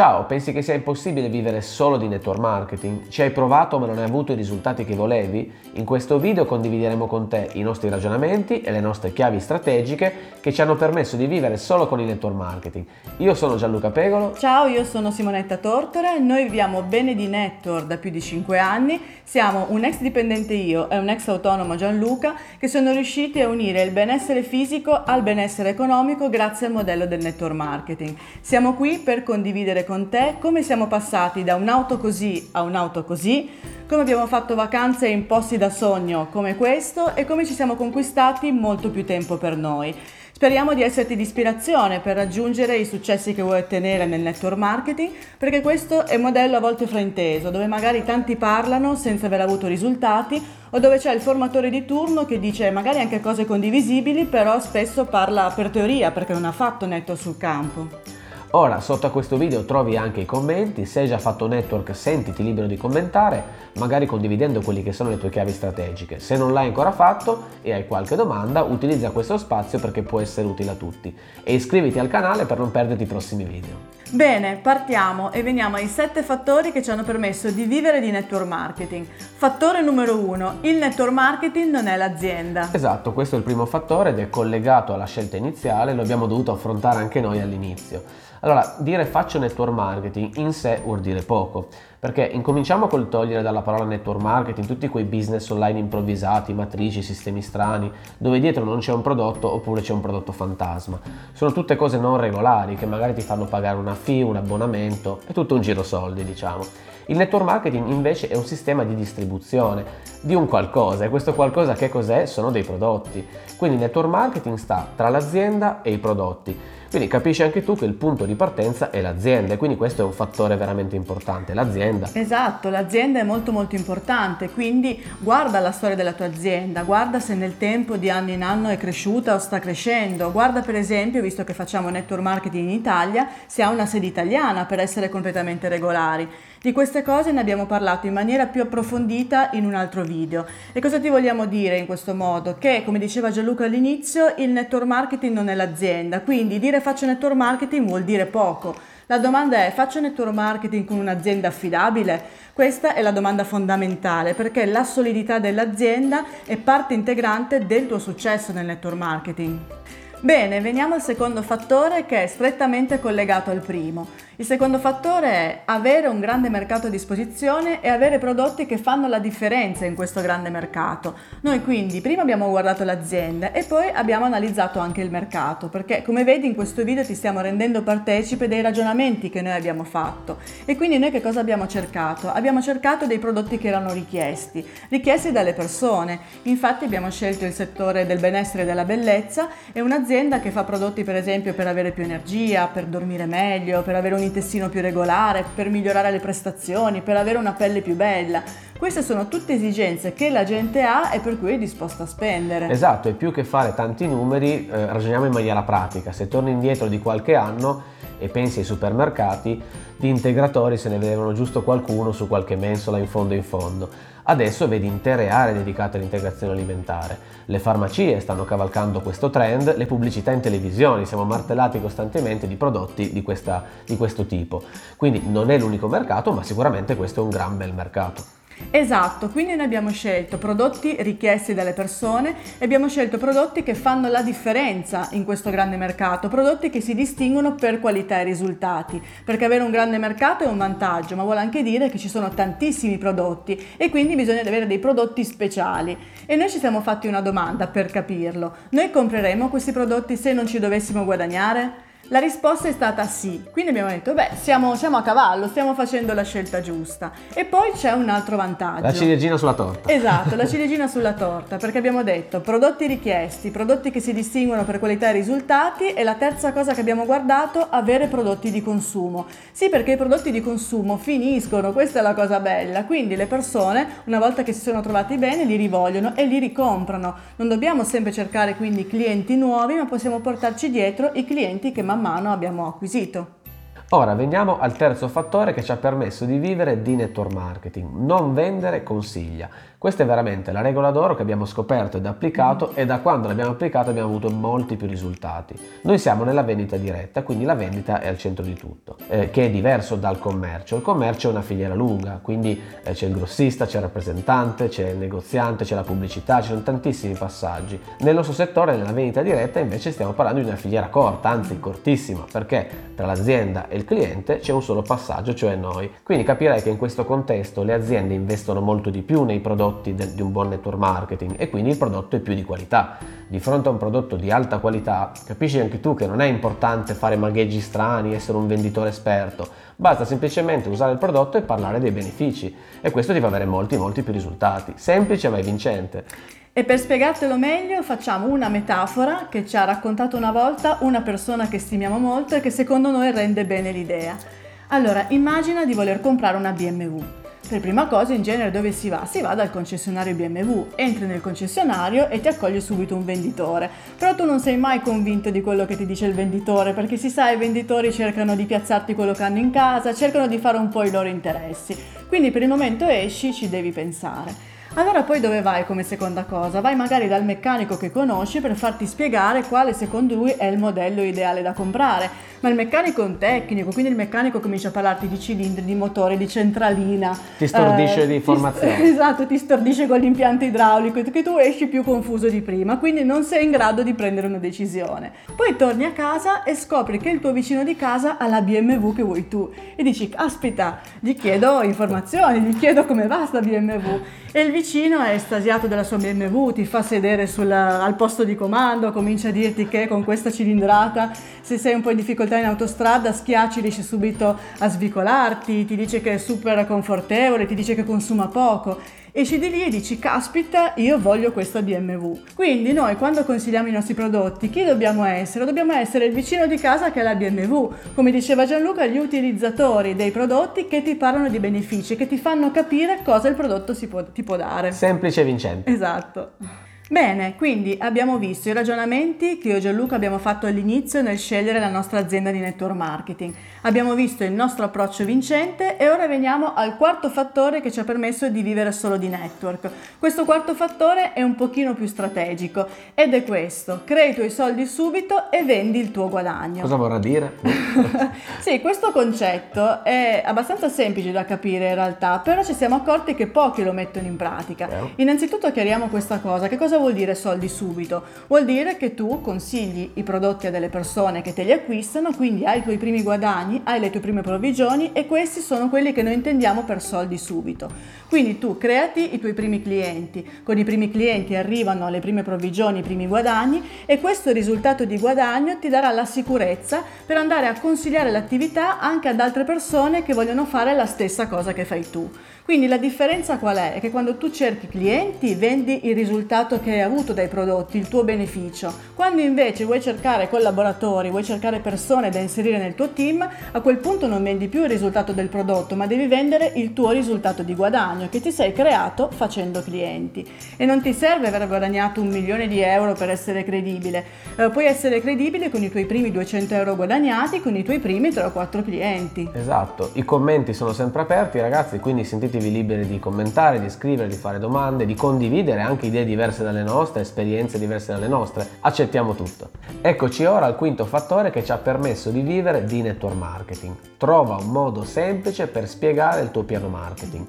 Ciao, pensi che sia impossibile vivere solo di network marketing? Ci hai provato ma non hai avuto i risultati che volevi? In questo video condivideremo con te i nostri ragionamenti e le nostre chiavi strategiche che ci hanno permesso di vivere solo con il network marketing. Io sono Gianluca Pegolo. Ciao, io sono Simonetta Tortora noi viviamo bene di network da più di 5 anni. Siamo un ex dipendente io e un ex autonomo Gianluca che sono riusciti a unire il benessere fisico al benessere economico grazie al modello del network marketing. Siamo qui per condividere con te come siamo passati da un'auto così a un'auto così, come abbiamo fatto vacanze in posti da sogno come questo e come ci siamo conquistati molto più tempo per noi. Speriamo di esserti di ispirazione per raggiungere i successi che vuoi ottenere nel network marketing, perché questo è un modello a volte frainteso, dove magari tanti parlano senza aver avuto risultati o dove c'è il formatore di turno che dice magari anche cose condivisibili, però spesso parla per teoria perché non ha fatto network sul campo. Ora sotto a questo video trovi anche i commenti, se hai già fatto network sentiti libero di commentare, magari condividendo quelli che sono le tue chiavi strategiche. Se non l'hai ancora fatto e hai qualche domanda, utilizza questo spazio perché può essere utile a tutti. E iscriviti al canale per non perderti i prossimi video. Bene, partiamo e veniamo ai sette fattori che ci hanno permesso di vivere di network marketing. Fattore numero uno, il network marketing non è l'azienda. Esatto, questo è il primo fattore ed è collegato alla scelta iniziale, lo abbiamo dovuto affrontare anche noi all'inizio. Allora, dire faccio network marketing in sé vuol dire poco, perché incominciamo col togliere dalla parola network marketing tutti quei business online improvvisati, matrici, sistemi strani, dove dietro non c'è un prodotto oppure c'è un prodotto fantasma. Sono tutte cose non regolari che magari ti fanno pagare una fee, un abbonamento, è tutto un giro soldi, diciamo. Il network marketing invece è un sistema di distribuzione di un qualcosa e questo qualcosa che cos'è? Sono dei prodotti. Quindi il network marketing sta tra l'azienda e i prodotti. Quindi capisci anche tu che il punto di partenza è l'azienda e quindi questo è un fattore veramente importante, l'azienda. Esatto, l'azienda è molto molto importante, quindi guarda la storia della tua azienda, guarda se nel tempo di anno in anno è cresciuta o sta crescendo, guarda per esempio, visto che facciamo network marketing in Italia, se ha una sede italiana per essere completamente regolari. Di queste cose ne abbiamo parlato in maniera più approfondita in un altro video. E cosa ti vogliamo dire in questo modo? Che, come diceva Gianluca all'inizio, il network marketing non è l'azienda, quindi dire faccio network marketing vuol dire poco. La domanda è faccio network marketing con un'azienda affidabile? Questa è la domanda fondamentale perché la solidità dell'azienda è parte integrante del tuo successo nel network marketing. Bene, veniamo al secondo fattore che è strettamente collegato al primo. Il secondo fattore è avere un grande mercato a disposizione e avere prodotti che fanno la differenza in questo grande mercato. Noi quindi prima abbiamo guardato l'azienda e poi abbiamo analizzato anche il mercato, perché come vedi in questo video ti stiamo rendendo partecipe dei ragionamenti che noi abbiamo fatto. E quindi noi che cosa abbiamo cercato? Abbiamo cercato dei prodotti che erano richiesti, richiesti dalle persone. Infatti abbiamo scelto il settore del benessere e della bellezza e un'azienda che fa prodotti per esempio per avere più energia, per dormire meglio, per avere un intestino più regolare, per migliorare le prestazioni, per avere una pelle più bella. Queste sono tutte esigenze che la gente ha e per cui è disposta a spendere. Esatto, e più che fare tanti numeri, eh, ragioniamo in maniera pratica. Se torni indietro di qualche anno e pensi ai supermercati, di integratori se ne vedevano giusto qualcuno su qualche mensola in fondo in fondo. Adesso vedi intere aree dedicate all'integrazione alimentare. Le farmacie stanno cavalcando questo trend, le pubblicità in televisione, siamo martellati costantemente di prodotti di, questa, di questo tipo. Quindi non è l'unico mercato, ma sicuramente questo è un gran bel mercato. Esatto, quindi noi abbiamo scelto prodotti richiesti dalle persone e abbiamo scelto prodotti che fanno la differenza in questo grande mercato, prodotti che si distinguono per qualità e risultati, perché avere un grande mercato è un vantaggio, ma vuole anche dire che ci sono tantissimi prodotti e quindi bisogna avere dei prodotti speciali. E noi ci siamo fatti una domanda per capirlo. Noi compreremo questi prodotti se non ci dovessimo guadagnare? La risposta è stata sì, quindi abbiamo detto, beh, siamo, siamo, a cavallo, stiamo facendo la scelta giusta. E poi c'è un altro vantaggio. La ciliegina sulla torta. Esatto, la ciliegina sulla torta, perché abbiamo detto prodotti richiesti, prodotti che si distinguono per qualità e risultati e la terza cosa che abbiamo guardato, avere prodotti di consumo. Sì, perché i prodotti di consumo finiscono, questa è la cosa bella, quindi le persone, una volta che si sono trovati bene, li rivogliono e li ricomprano. Non dobbiamo sempre cercare quindi clienti nuovi, ma possiamo portarci dietro i clienti che man mano abbiamo acquisito. Ora veniamo al terzo fattore che ci ha permesso di vivere di network marketing. Non vendere consiglia. Questa è veramente la regola d'oro che abbiamo scoperto ed applicato e da quando l'abbiamo applicato abbiamo avuto molti più risultati. Noi siamo nella vendita diretta, quindi la vendita è al centro di tutto, eh, che è diverso dal commercio. Il commercio è una filiera lunga, quindi eh, c'è il grossista, c'è il rappresentante, c'è il negoziante, c'è la pubblicità, ci sono tantissimi passaggi. Nel nostro settore, nella vendita diretta, invece stiamo parlando di una filiera corta, anzi cortissima, perché tra l'azienda e il cliente c'è un solo passaggio, cioè noi. Quindi capirei che in questo contesto le aziende investono molto di più nei prodotti prodotti de- di un buon network marketing e quindi il prodotto è più di qualità. Di fronte a un prodotto di alta qualità, capisci anche tu che non è importante fare magheggi strani, essere un venditore esperto, basta semplicemente usare il prodotto e parlare dei benefici e questo ti fa avere molti molti più risultati, semplice ma vincente. E per spiegartelo meglio facciamo una metafora che ci ha raccontato una volta una persona che stimiamo molto e che secondo noi rende bene l'idea. Allora, immagina di voler comprare una BMW. Per prima cosa in genere dove si va? Si va dal concessionario BMW, entri nel concessionario e ti accoglie subito un venditore. Però tu non sei mai convinto di quello che ti dice il venditore, perché si sa i venditori cercano di piazzarti quello che hanno in casa, cercano di fare un po' i loro interessi. Quindi per il momento esci, ci devi pensare. Allora poi dove vai come seconda cosa? Vai magari dal meccanico che conosci per farti spiegare quale secondo lui è il modello ideale da comprare. Ma il meccanico è un tecnico, quindi il meccanico comincia a parlarti di cilindri, di motore, di centralina. Ti stordisce eh, di informazioni. Ti, esatto, ti stordisce con l'impianto idraulico, che tu esci più confuso di prima, quindi non sei in grado di prendere una decisione. Poi torni a casa e scopri che il tuo vicino di casa ha la BMW che vuoi tu. E dici, aspetta, gli chiedo informazioni, gli chiedo come va sta BMW. E il vicino è estasiato della sua BMW, ti fa sedere sulla, al posto di comando, comincia a dirti che con questa cilindrata, se sei un po' in difficoltà in autostrada, schiacci, riesci subito a svicolarti, ti dice che è super confortevole, ti dice che consuma poco esci di lì e dici caspita io voglio questa BMW quindi noi quando consigliamo i nostri prodotti chi dobbiamo essere? dobbiamo essere il vicino di casa che ha la BMW come diceva Gianluca gli utilizzatori dei prodotti che ti parlano di benefici che ti fanno capire cosa il prodotto può, ti può dare. Semplice e vincente. Esatto Bene, quindi abbiamo visto i ragionamenti che io e Gianluca abbiamo fatto all'inizio nel scegliere la nostra azienda di network marketing. Abbiamo visto il nostro approccio vincente e ora veniamo al quarto fattore che ci ha permesso di vivere solo di network. Questo quarto fattore è un pochino più strategico ed è questo, crei i tuoi soldi subito e vendi il tuo guadagno. Cosa vorrà dire? sì, questo concetto è abbastanza semplice da capire in realtà, però ci siamo accorti che pochi lo mettono in pratica. Innanzitutto chiariamo questa cosa, che cosa vuol dire soldi subito? Vuol dire che tu consigli i prodotti a delle persone che te li acquistano, quindi hai i tuoi primi guadagni, hai le tue prime provvigioni e questi sono quelli che noi intendiamo per soldi subito. Quindi tu creati i tuoi primi clienti, con i primi clienti arrivano le prime provvigioni, i primi guadagni e questo risultato di guadagno ti darà la sicurezza per andare a consigliare l'attività anche ad altre persone che vogliono fare la stessa cosa che fai tu. Quindi la differenza qual è? È che quando tu cerchi clienti vendi il risultato che hai avuto dai prodotti, il tuo beneficio. Quando invece vuoi cercare collaboratori, vuoi cercare persone da inserire nel tuo team, a quel punto non vendi più il risultato del prodotto, ma devi vendere il tuo risultato di guadagno che ti sei creato facendo clienti. E non ti serve aver guadagnato un milione di euro per essere credibile. Eh, puoi essere credibile con i tuoi primi 200 euro guadagnati, con i tuoi primi 3 o 4 clienti. Esatto, i commenti sono sempre aperti ragazzi, quindi sentitevi sentitevi liberi di commentare, di scrivere, di fare domande, di condividere anche idee diverse dalle nostre, esperienze diverse dalle nostre. Accettiamo tutto. Eccoci ora al quinto fattore che ci ha permesso di vivere di network marketing. Trova un modo semplice per spiegare il tuo piano marketing.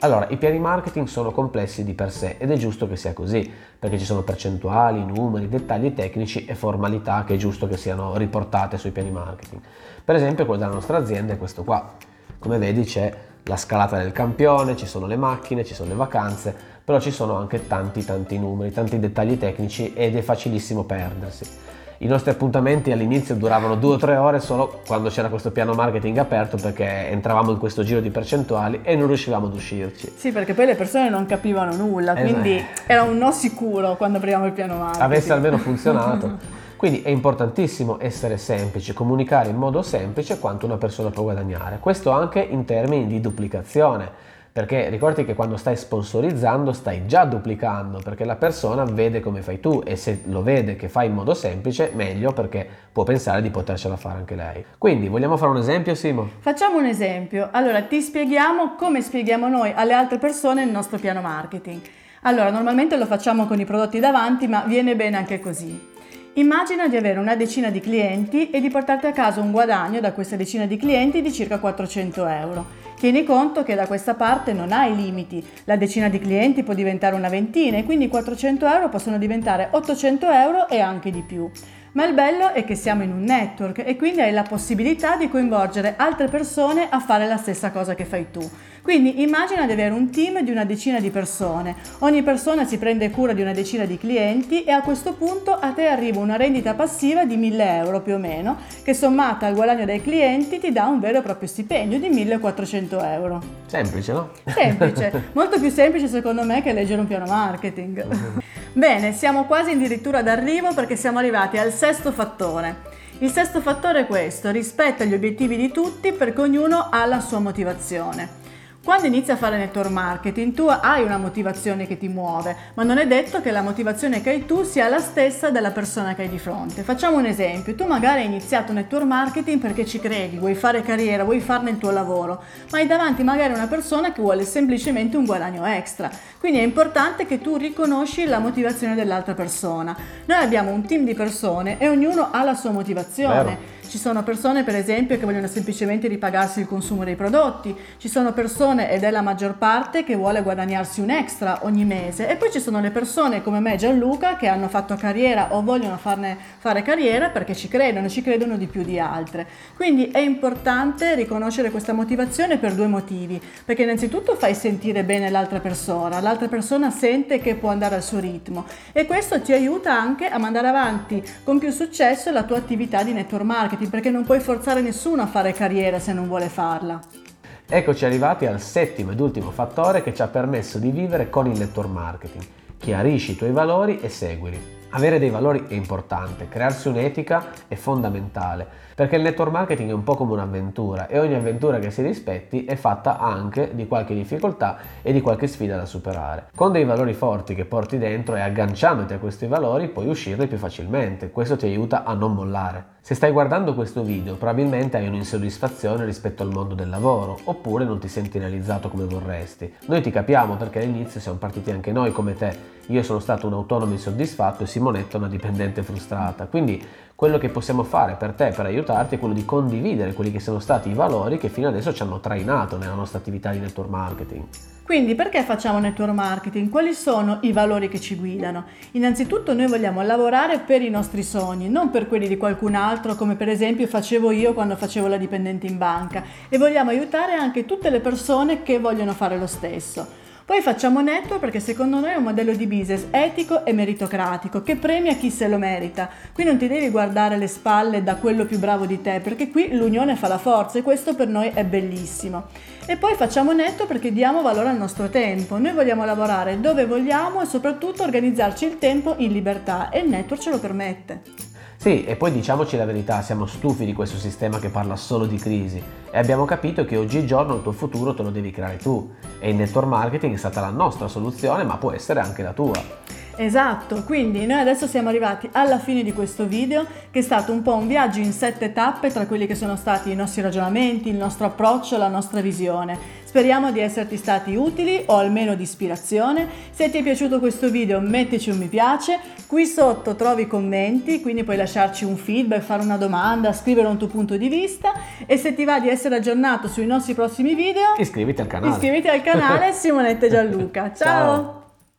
Allora, i piani marketing sono complessi di per sé ed è giusto che sia così, perché ci sono percentuali, numeri, dettagli tecnici e formalità che è giusto che siano riportate sui piani marketing. Per esempio, quello della nostra azienda è questo qua. Come vedi c'è la scalata del campione, ci sono le macchine, ci sono le vacanze, però ci sono anche tanti tanti numeri, tanti dettagli tecnici ed è facilissimo perdersi. I nostri appuntamenti all'inizio duravano due o tre ore solo quando c'era questo piano marketing aperto perché entravamo in questo giro di percentuali e non riuscivamo ad uscirci. Sì, perché poi le persone non capivano nulla, esatto. quindi era un no sicuro quando apriamo il piano marketing. Avesse almeno funzionato. Quindi è importantissimo essere semplici, comunicare in modo semplice quanto una persona può guadagnare. Questo anche in termini di duplicazione. Perché ricordi che quando stai sponsorizzando stai già duplicando, perché la persona vede come fai tu e se lo vede che fai in modo semplice, meglio perché può pensare di potercela fare anche lei. Quindi vogliamo fare un esempio, Simo? Facciamo un esempio. Allora ti spieghiamo come spieghiamo noi alle altre persone il nostro piano marketing. Allora, normalmente lo facciamo con i prodotti davanti, ma viene bene anche così. Immagina di avere una decina di clienti e di portarti a casa un guadagno da questa decina di clienti di circa 400 euro. Tieni conto che da questa parte non hai limiti, la decina di clienti può diventare una ventina e quindi 400 euro possono diventare 800 euro e anche di più. Ma il bello è che siamo in un network e quindi hai la possibilità di coinvolgere altre persone a fare la stessa cosa che fai tu. Quindi immagina di avere un team di una decina di persone, ogni persona si prende cura di una decina di clienti e a questo punto a te arriva una rendita passiva di 1000 euro più o meno, che sommata al guadagno dei clienti ti dà un vero e proprio stipendio di 1400 euro. Semplice, no? Semplice, molto più semplice secondo me che leggere un piano marketing. Bene, siamo quasi addirittura d'arrivo perché siamo arrivati al sesto fattore. Il sesto fattore è questo, rispetta gli obiettivi di tutti perché ognuno ha la sua motivazione. Quando inizi a fare network marketing tu hai una motivazione che ti muove, ma non è detto che la motivazione che hai tu sia la stessa della persona che hai di fronte. Facciamo un esempio, tu magari hai iniziato network marketing perché ci credi, vuoi fare carriera, vuoi farne il tuo lavoro, ma hai davanti magari una persona che vuole semplicemente un guadagno extra. Quindi è importante che tu riconosci la motivazione dell'altra persona. Noi abbiamo un team di persone e ognuno ha la sua motivazione. Vero. Ci sono persone, per esempio, che vogliono semplicemente ripagarsi il consumo dei prodotti, ci sono persone, ed è la maggior parte, che vuole guadagnarsi un extra ogni mese, e poi ci sono le persone come me e Gianluca che hanno fatto carriera o vogliono farne, fare carriera perché ci credono, ci credono di più di altre. Quindi è importante riconoscere questa motivazione per due motivi, perché innanzitutto fai sentire bene l'altra persona, l'altra persona sente che può andare al suo ritmo. E questo ti aiuta anche a mandare avanti con più successo la tua attività di network marketing marketing perché non puoi forzare nessuno a fare carriera se non vuole farla. Eccoci arrivati al settimo ed ultimo fattore che ci ha permesso di vivere con il network marketing. Chiarisci i tuoi valori e seguili. Avere dei valori è importante, crearsi un'etica è fondamentale, perché il network marketing è un po' come un'avventura e ogni avventura che si rispetti è fatta anche di qualche difficoltà e di qualche sfida da superare. Con dei valori forti che porti dentro e agganciandoti a questi valori puoi uscirne più facilmente, questo ti aiuta a non mollare. Se stai guardando questo video probabilmente hai un'insoddisfazione rispetto al mondo del lavoro oppure non ti senti realizzato come vorresti. Noi ti capiamo perché all'inizio siamo partiti anche noi come te. Io sono stato un autonomo insoddisfatto e Simonetta una dipendente frustrata. Quindi quello che possiamo fare per te, per aiutarti, è quello di condividere quelli che sono stati i valori che fino adesso ci hanno trainato nella nostra attività di network marketing. Quindi perché facciamo network marketing? Quali sono i valori che ci guidano? Innanzitutto noi vogliamo lavorare per i nostri sogni, non per quelli di qualcun altro come per esempio facevo io quando facevo la dipendente in banca e vogliamo aiutare anche tutte le persone che vogliono fare lo stesso. Poi facciamo network perché secondo noi è un modello di business etico e meritocratico che premia chi se lo merita. Qui non ti devi guardare le spalle da quello più bravo di te perché qui l'unione fa la forza e questo per noi è bellissimo. E poi facciamo netto perché diamo valore al nostro tempo. Noi vogliamo lavorare dove vogliamo e soprattutto organizzarci il tempo in libertà e il network ce lo permette. Sì, e poi diciamoci la verità, siamo stufi di questo sistema che parla solo di crisi e abbiamo capito che oggigiorno il tuo futuro te lo devi creare tu e il network marketing è stata la nostra soluzione ma può essere anche la tua. Esatto, quindi noi adesso siamo arrivati alla fine di questo video che è stato un po' un viaggio in sette tappe tra quelli che sono stati i nostri ragionamenti, il nostro approccio, la nostra visione. Speriamo di esserti stati utili o almeno di ispirazione. Se ti è piaciuto questo video mettici un mi piace, qui sotto trovi i commenti, quindi puoi lasciarci un feedback, fare una domanda, scrivere un tuo punto di vista e se ti va di essere aggiornato sui nostri prossimi video iscriviti al canale. Iscriviti al canale Simonetta Gianluca. Ciao. Ciao.